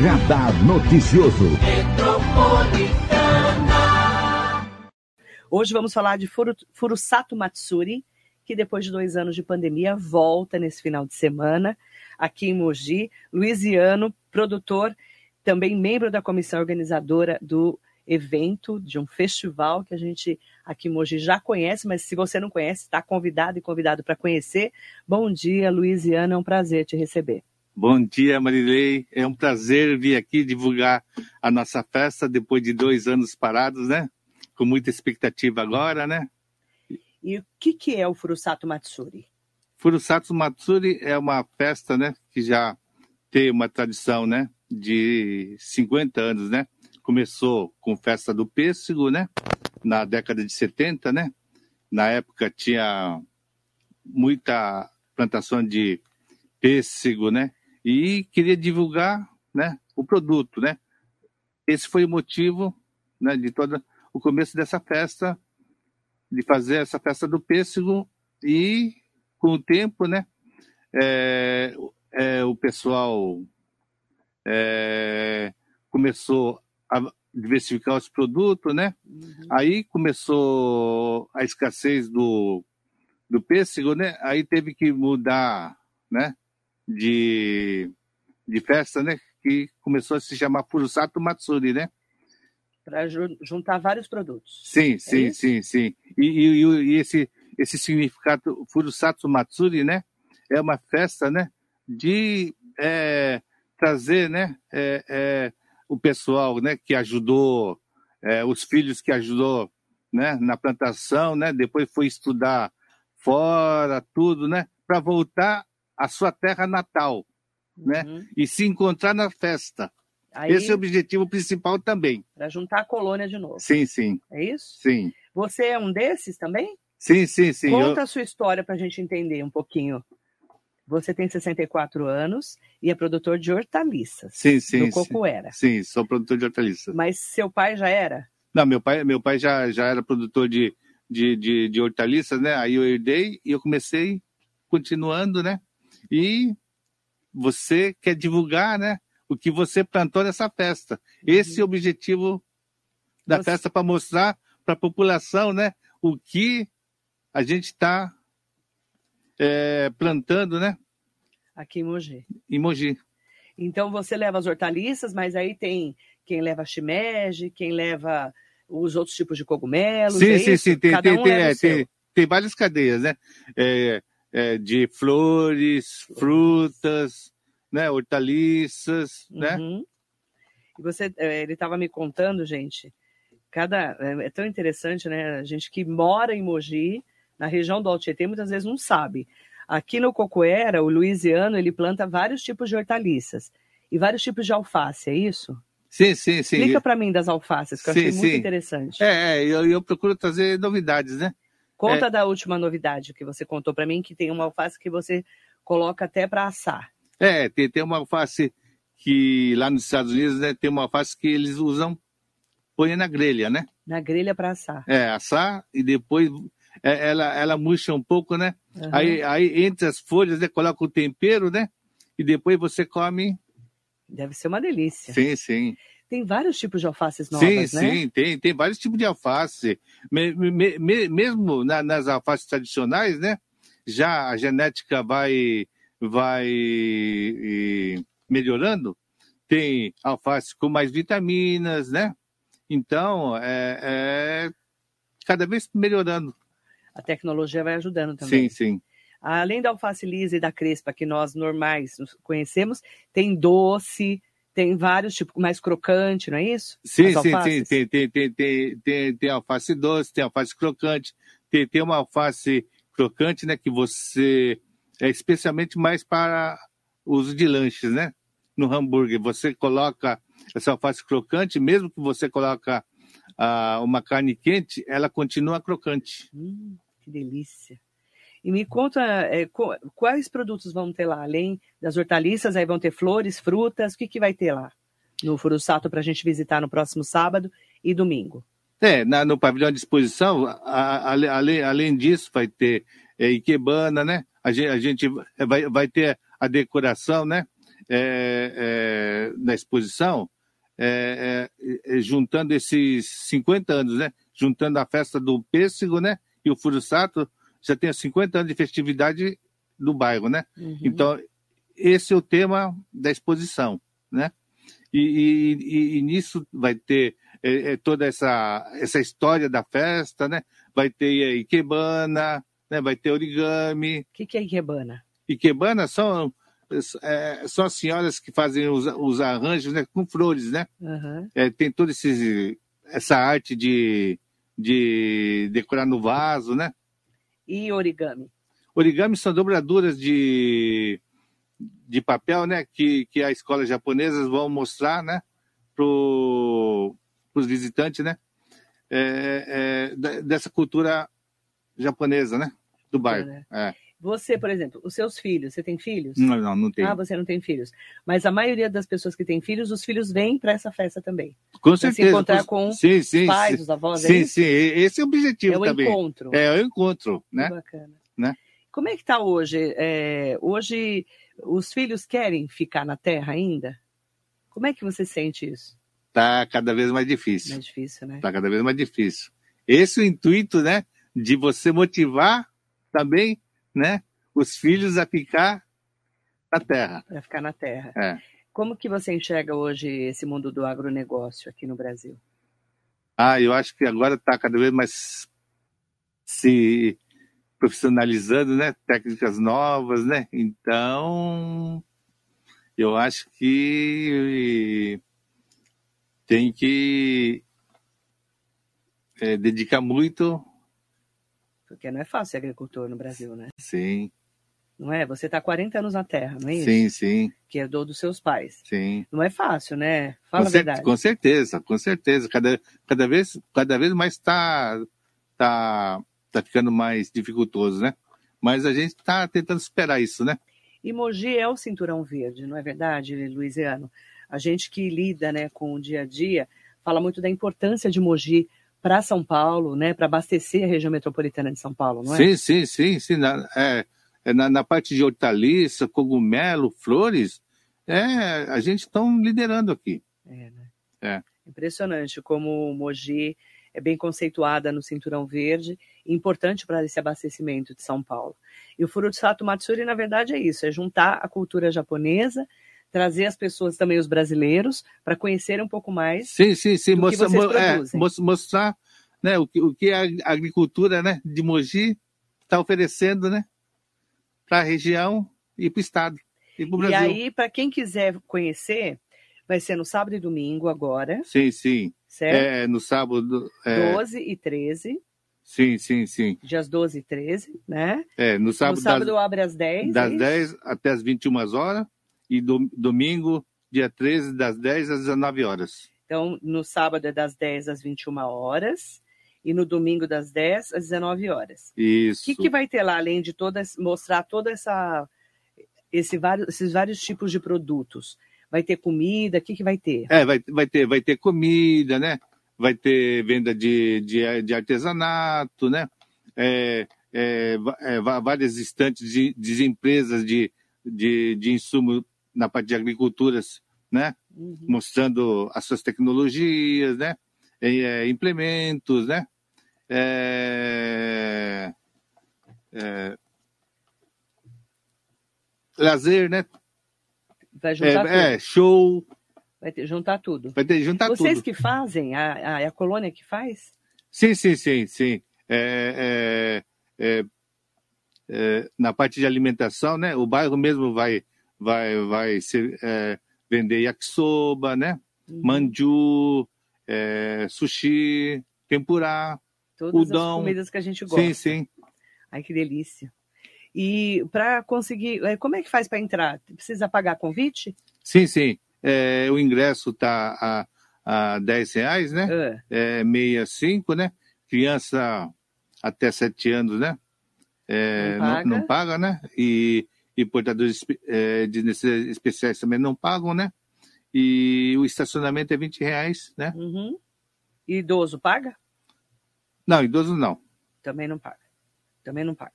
Radar Noticioso. Hoje vamos falar de Furu, Furusato Matsuri, que depois de dois anos de pandemia volta nesse final de semana aqui em Mogi. Luiziano, produtor, também membro da comissão organizadora do evento, de um festival que a gente aqui em Mogi já conhece, mas se você não conhece, está convidado e convidado para conhecer. Bom dia, Luiziano, é um prazer te receber. Bom dia, Marilei. É um prazer vir aqui divulgar a nossa festa depois de dois anos parados, né? Com muita expectativa agora, né? E o que, que é o Furusato Matsuri? Furusato Matsuri é uma festa, né? Que já tem uma tradição, né? De 50 anos, né? Começou com festa do pêssego, né? Na década de 70, né? Na época tinha muita plantação de pêssego, né? E queria divulgar né, o produto. Né? Esse foi o motivo né, de todo o começo dessa festa, de fazer essa festa do pêssego e com o tempo, né, é, é, o pessoal é, começou a diversificar os produtos, né? Uhum. Aí começou a escassez do, do pêssego, né? Aí teve que mudar, né? De, de festa, né? Que começou a se chamar Furusato Matsuri, né? Para juntar vários produtos. Sim, é sim, isso? sim, sim. E, e, e, esse, esse significado Furusato Matsuri, né? É uma festa, né? De é, trazer, né? É, é, o pessoal, né? Que ajudou, é, os filhos que ajudou, né? Na plantação, né? Depois foi estudar fora, tudo, né? Para voltar a sua terra natal, né? uhum. E se encontrar na festa. Aí, Esse é o objetivo principal também. Para juntar a colônia de novo. Sim, sim. É isso? Sim. Você é um desses também? Sim, sim, sim. Conta eu... a sua história para a gente entender um pouquinho. Você tem 64 anos e é produtor de hortaliças. Sim, sim. Do Cocoera. Sim, sou produtor de hortaliças. Mas seu pai já era? Não, meu pai, meu pai já, já era produtor de, de, de, de hortaliças, né? Aí eu herdei e eu comecei continuando, né? E você quer divulgar, né? O que você plantou nessa festa. Esse uhum. é o objetivo da você... festa para mostrar para a população, né? O que a gente está é, plantando, né? Aqui em Mogi. Em Mogi. Então você leva as hortaliças, mas aí tem quem leva shimeji, quem leva os outros tipos de cogumelos. Sim, é sim, isso? sim. Tem, Cada tem, um tem, é, tem, tem, várias cadeias, né? É, é, de flores, frutas, né, hortaliças, né? uhum. né? E você, é, ele estava me contando, gente, cada é, é tão interessante, né? A gente que mora em Mogi, na região do Alto Tietê, muitas vezes não sabe. Aqui no Cocoera, o Luiziano, ele planta vários tipos de hortaliças e vários tipos de alface, é isso? Sim, sim, sim. Explica para mim das alfaces, que eu sim, achei muito sim. interessante. É, é eu, eu procuro trazer novidades, né? Conta é... da última novidade que você contou para mim, que tem uma alface que você coloca até para assar. É, tem, tem uma alface que lá nos Estados Unidos né, tem uma alface que eles usam, põe na grelha, né? Na grelha para assar. É, assar e depois é, ela, ela murcha um pouco, né? Uhum. Aí, aí entre as folhas, né, coloca o tempero, né? E depois você come. Deve ser uma delícia. Sim, sim. Tem vários tipos de alfaces novas, sim, né? Sim, sim, tem, tem vários tipos de alface. Me, me, me, mesmo na, nas alfaces tradicionais, né? Já a genética vai, vai e, melhorando. Tem alface com mais vitaminas, né? Então, é, é cada vez melhorando. A tecnologia vai ajudando também. Sim, sim. Além da alface lisa e da crespa que nós normais conhecemos, tem doce, tem vários tipos, mais crocante, não é isso? Sim, sim, sim. Tem, tem, tem, tem, tem, tem alface doce, tem alface crocante, tem, tem uma alface crocante, né, que você é especialmente mais para uso de lanches, né? No hambúrguer, você coloca essa alface crocante, mesmo que você coloca ah, uma carne quente, ela continua crocante. Hum, que delícia. E me conta é, quais produtos vão ter lá, além das hortaliças, aí vão ter flores, frutas, o que, que vai ter lá no Furusato para a gente visitar no próximo sábado e domingo? É, na, no pavilhão de exposição, a, a, a, além disso, vai ter é, Ikebana, né? A gente, a gente vai, vai ter a decoração, né? é, é, na exposição, é, é, juntando esses 50 anos, né? Juntando a festa do pêssego, né? E o Furusato, já tem 50 anos de festividade do bairro, né? Uhum. Então, esse é o tema da exposição, né? E, e, e nisso vai ter é, é, toda essa, essa história da festa, né? Vai ter ikebana, né? vai ter origami. O que, que é ikebana? Ikebana são, é, são as senhoras que fazem os, os arranjos né? com flores, né? Uhum. Tem toda essa arte de, de decorar no vaso, né? E origami? Origami são dobraduras de, de papel, né? Que, que as escolas japonesas vão mostrar, né? Para os visitantes, né? É, é, dessa cultura japonesa, né? Do bairro. É. é. Você, por exemplo, os seus filhos, você tem filhos? Não, não, não tenho. Ah, você não tem filhos. Mas a maioria das pessoas que têm filhos, os filhos vêm para essa festa também. Com certeza. se encontrar com sim, sim, os pais, sim, os avós. Sim, é sim, esse é o objetivo é o também. encontro. É o encontro, né? Que bacana. Né? Como é que está hoje? É, hoje os filhos querem ficar na Terra ainda? Como é que você sente isso? Está cada vez mais difícil. Mais difícil, né? Está cada vez mais difícil. Esse é o intuito, né? De você motivar também, né? Os filhos a ficar na Terra. Para ficar na Terra. É. Como que você enxerga hoje esse mundo do agronegócio aqui no Brasil? Ah, eu acho que agora está cada vez mais se profissionalizando, né? Técnicas novas, né? Então, eu acho que tem que é, dedicar muito. Porque não é fácil ser agricultor no Brasil, né? Sim. Não é? Você está 40 anos na terra, não é isso? Sim, sim. Que herdou dos seus pais. Sim. Não é fácil, né? Fala com a verdade. Com certeza, com certeza. Cada, cada, vez, cada vez mais está tá, tá ficando mais dificultoso, né? Mas a gente está tentando superar isso, né? E Mogi é o cinturão verde, não é verdade, Luiziano? A gente que lida né, com o dia a dia fala muito da importância de Mogi para São Paulo, né, para abastecer a região metropolitana de São Paulo, não é? Sim, sim, sim, sim. Na, é, é na, na parte de hortaliça, cogumelo, flores, é, a gente está liderando aqui. É, né? É. Impressionante como o Mogi é bem conceituada no Cinturão Verde, importante para esse abastecimento de São Paulo. E o Furusato Matsuri, na verdade, é isso, é juntar a cultura japonesa, trazer as pessoas também, os brasileiros, para conhecerem um pouco mais sim, sim, sim. mostra. É, mostrar né, o, que, o que a agricultura né, de Mogi está oferecendo né, para a região e para o estado. E, pro Brasil. e aí, para quem quiser conhecer, vai ser no sábado e domingo agora. Sim, sim. Certo? É, no sábado. É... 12 e 13. Sim, sim, sim. Dias 12 e 13, né? É, no sábado. No sábado das, abre às 10. Das é 10 até as 21 horas. E do, domingo, dia 13, das 10 às 19 horas. Então, no sábado é das 10 às 21 horas. E no domingo, das 10 às 19 horas. Isso. O que, que vai ter lá, além de todas, mostrar toda essa. Esse vários, esses vários tipos de produtos? Vai ter comida? O que, que vai ter? É, vai, vai, ter, vai ter comida, né? Vai ter venda de, de, de artesanato, né? É, é, é, várias estantes de, de empresas de, de, de insumo na parte de agriculturas, né? Uhum. Mostrando as suas tecnologias, né? É, implementos, né? É, é, lazer, né? Vai juntar tudo. É, show. Vai ter, juntar tudo. Vai ter juntar Vocês tudo. que fazem? A, a, a colônia que faz? Sim, sim, sim, sim. É, é, é, na parte de alimentação, né? O bairro mesmo vai, vai, vai ser, é, vender yakisoba, né? Uhum. Manju, é, sushi, tempurá, Todas udon. as comidas que a gente gosta. Sim, sim. Ai, que delícia. E para conseguir, como é que faz para entrar? Precisa pagar convite? Sim, sim. É, o ingresso está a, a 10 reais, né? Ah, É 65, né? Criança até 7 anos, né? É, Não paga. não paga, né? E, e portadores é, de necessidades especiais também não pagam, né? E o estacionamento é 20 reais, né? uhum. E idoso paga? Não, idoso não. Também não paga. Também não paga.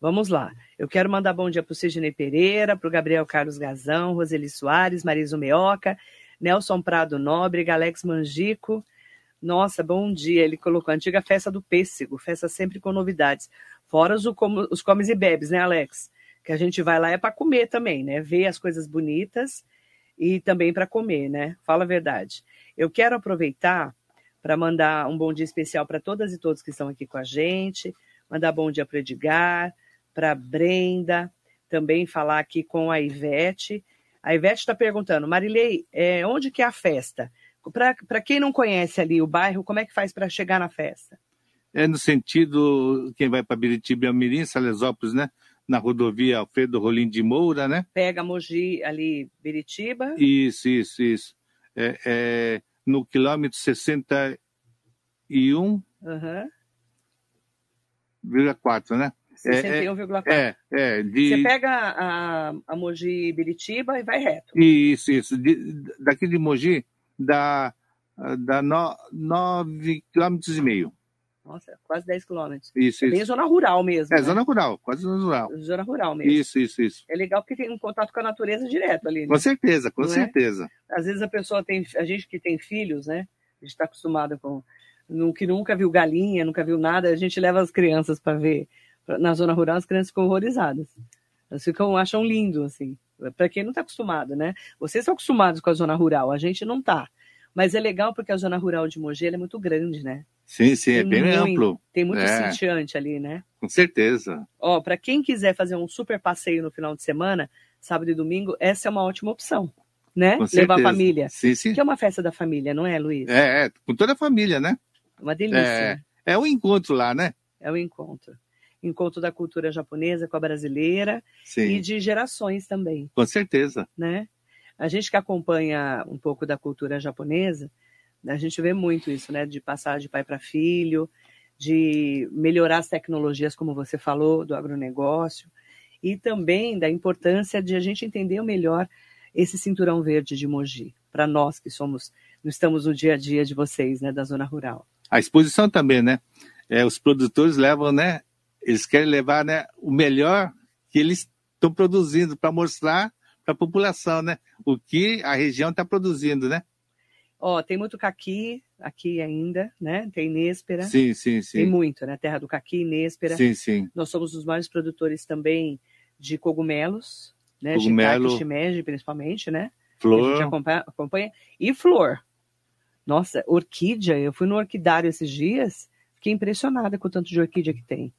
Vamos lá. Eu quero mandar bom dia para o Sidney Pereira, para o Gabriel Carlos Gazão, Roseli Soares, Marisa Meoca, Nelson Prado Nobre, Alex Mangico. Nossa, bom dia. Ele colocou a antiga festa do pêssego, festa sempre com novidades. Fora os, os comes e bebes, né, Alex? Que a gente vai lá é para comer também, né? Ver as coisas bonitas e também para comer, né? Fala a verdade. Eu quero aproveitar para mandar um bom dia especial para todas e todos que estão aqui com a gente, mandar bom dia para Edgar, para Brenda, também falar aqui com a Ivete. A Ivete está perguntando, Marilei, é, onde que é a festa? Para quem não conhece ali o bairro, como é que faz para chegar na festa? É no sentido, quem vai para Biritiba e Almirim, Salesópolis, né? Na rodovia Alfredo Rolim de Moura, né? Pega Mogi ali, Biritiba. Isso, isso, isso. É, é no quilômetro 61,4, uhum. né? 61,4. É, é, de... Você pega a, a Mogi Biritiba e vai reto. Isso, isso. De, daqui de Mogi dá, dá 9,5 km. Nossa, quase 10 quilômetros. Isso, é isso. bem zona rural mesmo. É, né? zona rural, quase zona rural. Zona rural mesmo. Isso, isso, isso. É legal porque tem um contato com a natureza direto ali. Né? Com certeza, com Não é? certeza. É? Às vezes a pessoa tem, a gente que tem filhos, né? A gente está acostumado com. Que nunca viu galinha, nunca viu nada, a gente leva as crianças para ver na zona rural, as crianças ficam horrorizadas. Elas ficam, acham lindo, assim. Para quem não está acostumado, né? Vocês estão acostumados com a zona rural, a gente não está. Mas é legal porque a zona rural de Mogi é muito grande, né? Sim, sim, é Tem bem muito- amplo. Tem muito É. sitiante ali, né? Com certeza. Ó, para quem quiser fazer um super passeio no final de semana, sábado e domingo, essa é uma ótima opção, né? Com Levar a família. Sim, sim. Que é uma festa da família, não é, Luiz? É, é, com toda a família, né? Uma delícia. É. É um encontro lá, né? É o encontro. Encontro da cultura japonesa com a brasileira Sim, e de gerações também, com certeza. né? A gente que acompanha um pouco da cultura japonesa, a gente vê muito isso, né? De passar de pai para filho, de melhorar as tecnologias, como você falou, do agronegócio, e também da importância de a gente entender melhor esse cinturão verde de Mogi, para nós que somos, não estamos no dia a dia de vocês, né, da zona rural. A exposição também, né? É, os produtores levam, né? Eles querem levar né, o melhor que eles estão produzindo para mostrar para a população, né? O que a região está produzindo, né? Ó, tem muito caqui aqui ainda, né? Tem néspera, Sim, sim, tem sim. muito, né? Terra do caqui, néspera. Sim, sim. Nós somos os maiores produtores também de cogumelos, né? Cogumelo. Shiitake, shimeji, principalmente, né? Que a gente Flor. acompanha, acompanha. E flor. Nossa, orquídea. Eu fui no orquidário esses dias, fiquei impressionada com o tanto de orquídea que tem.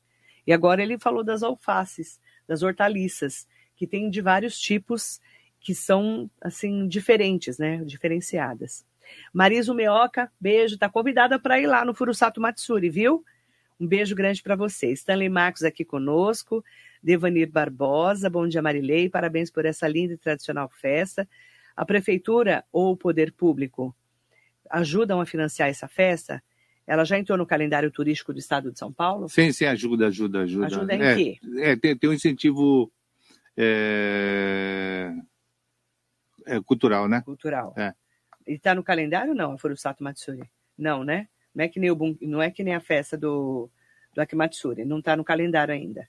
E agora ele falou das alfaces, das hortaliças, que tem de vários tipos que são, assim, diferentes, né? Diferenciadas. Marisa Meoca, beijo. Tá convidada para ir lá no Furusato Matsuri, viu? Um beijo grande para você. Stanley Marcos aqui conosco. Devanir Barbosa, bom dia Marilei, parabéns por essa linda e tradicional festa. A prefeitura ou o poder público ajudam a financiar essa festa? Ela já entrou no calendário turístico do estado de São Paulo? Sim, sim, ajuda, ajuda, ajuda. Ajuda em é, quê? É, tem, tem um incentivo é, é, cultural, né? Cultural. É. E está no calendário não, a Furusato Matsuri? Não, né? Não é que nem, o, Bun- não é que nem a festa do, do Akimatsuri, não está no calendário ainda.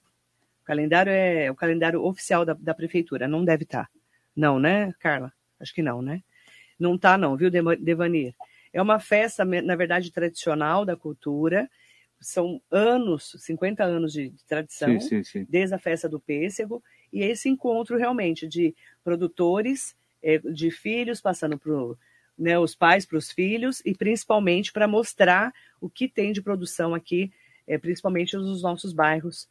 O calendário é o calendário oficial da, da prefeitura, não deve estar. Não, né, Carla? Acho que não, né? Não tá não, viu, Devanir? É uma festa, na verdade, tradicional da cultura. São anos, 50 anos de, de tradição Sim, sim, sim. desde a festa do pêssego, e esse encontro realmente de produtores, eh, de filhos, passando para né, os pais para os filhos, e principalmente para mostrar o que tem de produção aqui, eh, principalmente nos nossos bairros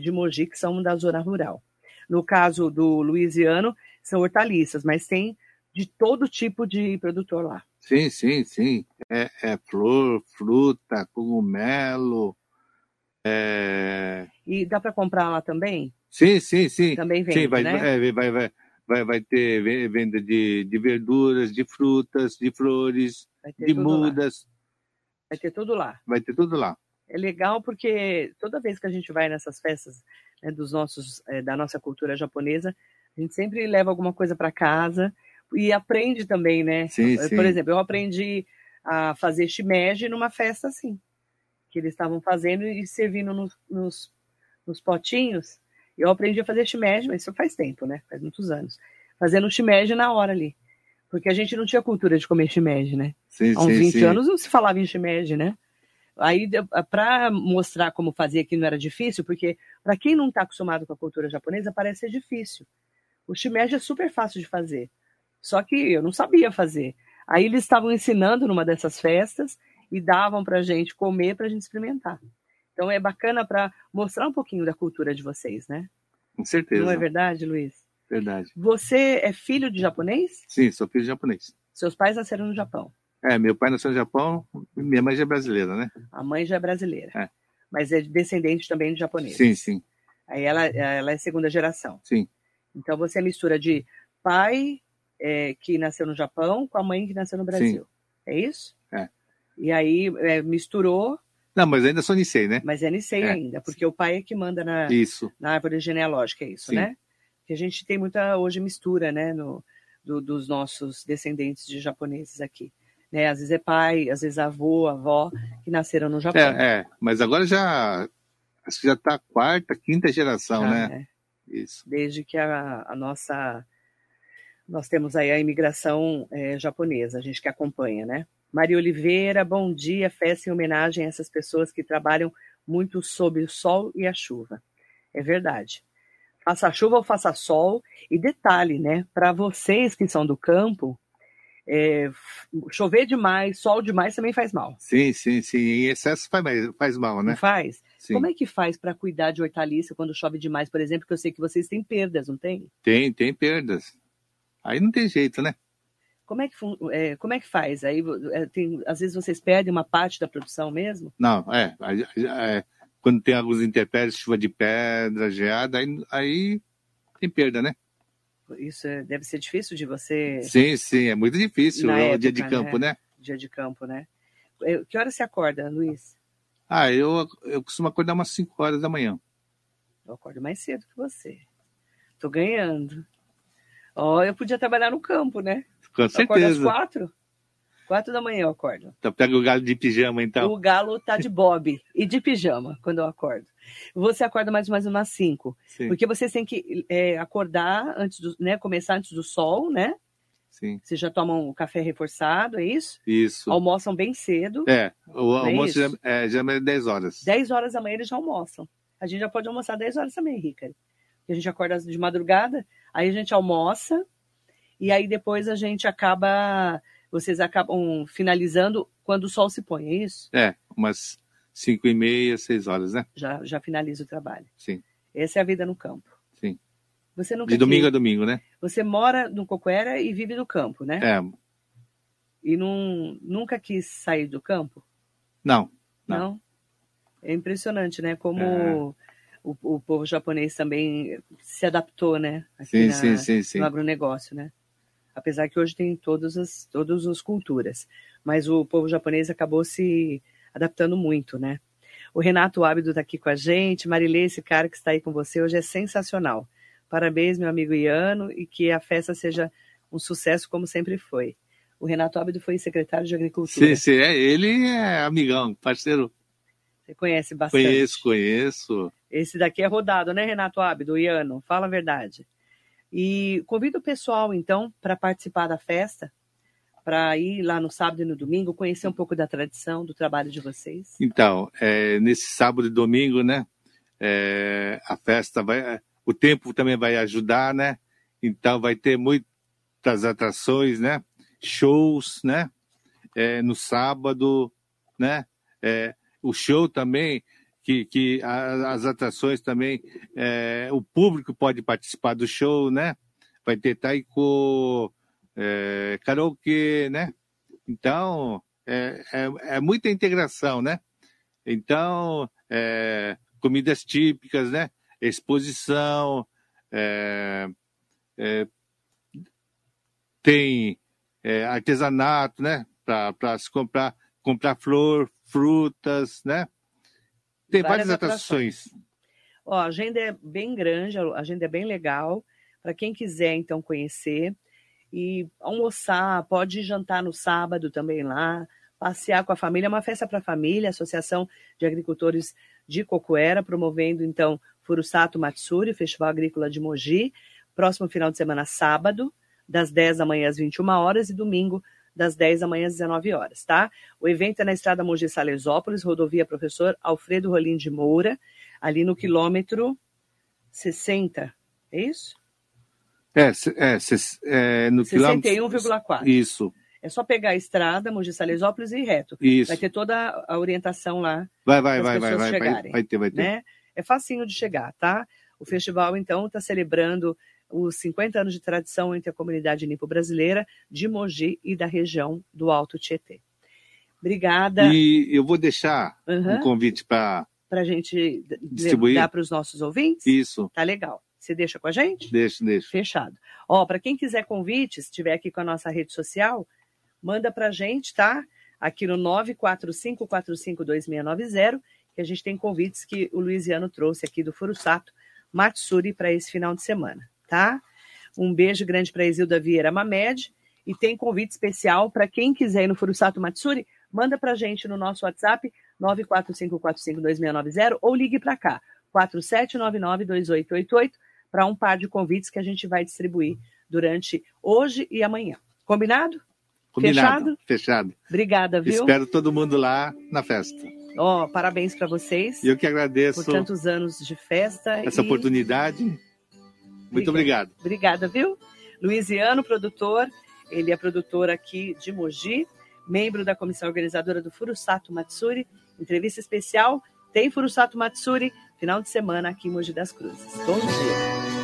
de Mogi, que são da zona rural. No caso do Luiziano, são hortaliças, mas tem de todo tipo de produtor lá. Sim, sim, sim. É, é flor, fruta, cogumelo. É... E dá para comprar lá também? Sim, sim, sim. Também vende, sim, vai, né? é, vai, vai, vai, vai ter ve- venda de, de verduras, de frutas, de flores, de tudo lá. mudas. Vai ter tudo lá. Vai ter tudo lá. É legal porque toda vez que a gente vai nessas festas né, dos nossos, eh, da nossa cultura japonesa, a gente sempre leva alguma coisa para casa e aprende também, né? Sim, Eh, sim. Por exemplo, eu aprendi a fazer shimeji numa festa assim, que eles estavam fazendo e servindo nos, nos, nos potinhos. Eu aprendi a fazer shimeji, mas isso faz tempo, né? Faz muitos anos. Fazendo shimeji na hora ali. Porque a gente não tinha cultura de comer shimeji, né? Sim, Há uns sim, 20 sim. anos não se falava em shimeji, né? Aí, para mostrar como fazer que não era difícil, porque para quem não está acostumado com a cultura japonesa, parece ser difícil. O shimeji é super fácil de fazer. Só que eu não sabia fazer. Aí eles estavam ensinando numa dessas festas e davam para a gente comer para a gente experimentar. Então é bacana para mostrar um pouquinho da cultura de vocês, né? Com certeza. Não é verdade, Luiz? Verdade. Você é filho de japonês? Sim, sou filho de japonês. Seus pais nasceram no Japão. É, meu pai nasceu no Japão, minha mãe já é brasileira, né? A mãe já é brasileira. É. Mas é descendente também de japonês. Sim, sim, Aí ela, ela é segunda geração. sim. Então você é mistura de pai é, que nasceu no Japão com a mãe que nasceu no Brasil. É isso? É. E aí é, misturou, Não, mas ainda sou Nisei, né? mas é Nisei É. ainda, porque o pai é que manda na, Isso. na árvore genealógica, é isso, Sim. né? Que a gente tem muita hoje mistura, né, no, do- dos nossos descendentes de japoneses aqui. Né? Às vezes é pai, às vezes avô, avó, que nasceram no Japão. É, é, mas agora já acho que já tá a quarta, quinta geração, Já, né? né? Isso. Desde que a, a nossa. Nós temos aí a imigração é, japonesa, a gente que acompanha, né? Maria Oliveira, bom dia, festa em homenagem a essas pessoas que trabalham muito sob o sol e a chuva. É verdade. Faça chuva ou faça sol. E detalhe, né? Para vocês que são do campo, é, chover demais, sol demais também faz mal. Sim, sim, sim. Em excesso faz, faz mal, né? Não faz? Sim. Como é que faz para cuidar de hortaliça quando chove demais, por exemplo? Que eu sei que vocês têm perdas, não tem? Tem, tem perdas. Aí não tem jeito, né? Como é que, é, como é que faz? Aí, é, tem, às vezes vocês perdem uma parte da produção mesmo? Não, é. é, quando tem alguns intempéries, chuva de pedra, geada, aí, aí tem perda, né? Isso é- deve ser difícil de você, Sim, sim, é muito difícil Na o dia de época, campo, né? dia de campo, né? É, Que hora você acorda, Luiz? Ah, eu, eu costumo acordar umas 5 horas da manhã. Eu acordo mais cedo que você. Tô ganhando. Ó, eu podia trabalhar no campo, né? Com acordo às certeza. quatro. Quatro da manhã eu acordo. Então pega o galho de pijama, então. O galo tá de bob e de pijama quando eu acordo. Você acorda mais ou menos umas cinco. Sim, Porque vocês têm que é, acordar antes do, né? Começar antes do sol, né? sim. Vocês já tomam o café reforçado, é isso? Isso. Almoçam bem cedo. É, o é almoço já, isso? é, já é 10 horas. 10 horas da manhã eles já almoçam. A gente já pode almoçar 10 horas também, Rica. A gente acorda de madrugada, aí a gente almoça, e aí depois a gente acaba. Vocês acabam finalizando quando o sol se põe, é isso? É, umas 5 e meia, 6 horas, né? Já, já finaliza o trabalho. Sim. Essa é a vida no campo. Sim. Você nunca De domingo quis- a domingo, né? Você mora no Coquera e vive no campo, né? É, E não, nunca quis sair do campo? não. Não. Não. É impressionante, né? Como É. o, o povo japonês também se adaptou, né? Aqui Sim, na- sim, sim, sim. no agronegócio, né? Apesar que hoje tem todas as, todas as culturas. Mas o povo japonês acabou se adaptando muito, né? O Renato Ábido está aqui com a gente. Marilê, esse cara que está aí com você hoje é sensacional. Parabéns, meu amigo Iano, e que a festa seja um sucesso como sempre foi. O Renato Ábido foi secretário de Agricultura. Sim, sim, é, ele é amigão, parceiro. Você conhece bastante. Conheço, conheço. Esse daqui é rodado, né, Renato Ábido, Iano? Fala a verdade. E convido o pessoal, então, para participar da festa, para ir lá no sábado e no domingo, conhecer um pouco da tradição, do trabalho de vocês. Então, é, nesse sábado e domingo, né? é, a festa vai. O tempo também vai ajudar, né? Então vai ter muitas atrações, né? Shows, né? É, no sábado, né? É, o show também, que, que as atrações também, é, o público pode participar do show, né? Vai ter taiko, é, karaokê, né? Então, é, é, é muita integração, né? Então, é, comidas típicas, né? Exposição, é, é, tem é, artesanato, né? Para se comprar, comprar flor, frutas, né? Tem Várias várias, atrações. Ó, a agenda é bem grande, a agenda é bem legal, para quem quiser, então, conhecer. E almoçar, pode jantar no sábado também lá, passear com a família, é uma festa para a família, Associação de Agricultores de Cocoera, promovendo, então, Furusato Matsuri, Festival Agrícola de Mogi, próximo final de semana, sábado, das 10 da manhã às 21 horas e domingo, das 10 da manhã às 19 horas, tá? O evento é na estrada Mogi Salesópolis, rodovia Professor Alfredo Rolim de Moura, ali no quilômetro 60, é isso? É, é, é no 61,4. Isso. É só pegar a estrada, Mogi Salesópolis e ir reto. Isso. Vai ter toda a orientação lá. Vai, vai, vai, vai, vai, vai, vai ter, vai ter. Né? É facinho de chegar, tá? O festival, então, está celebrando os 50 anos de tradição entre a comunidade nipo-brasileira de Mogi e da região do Alto Tietê. Obrigada. E eu vou deixar uhum. um convite para para a gente distribuir dar para os nossos ouvintes. Isso. Tá legal. Você deixa com a gente? Deixa, deixa. Fechado. Ó, para quem quiser convite, se estiver aqui com a nossa rede social, manda para a gente, tá? Aqui no 945452690, que a gente tem convites que o Luiziano trouxe aqui do Furusato Matsuri para esse final de semana tá? Um beijo grande para Isilda Vieira Mamed. E tem convite especial para quem quiser ir no Furusato Matsuri, manda para a gente no nosso WhatsApp 945452690 ou ligue para cá, 47992888, para um par de convites que a gente vai distribuir durante hoje e amanhã. Combinado? Combinado. Fechado? Fechado. Obrigada, viu? Espero todo mundo lá na festa. Ó, oh, parabéns para vocês. Eu que agradeço. Por tantos anos de festa. Essa e... oportunidade. Muito obrigado. Obrigada, viu? Luiziano, produtor, ele é produtor aqui de Mogi, membro da comissão organizadora do Furusato Matsuri. Entrevista especial, tem Furusato Matsuri, final de semana aqui em Mogi das Cruzes. Bom dia.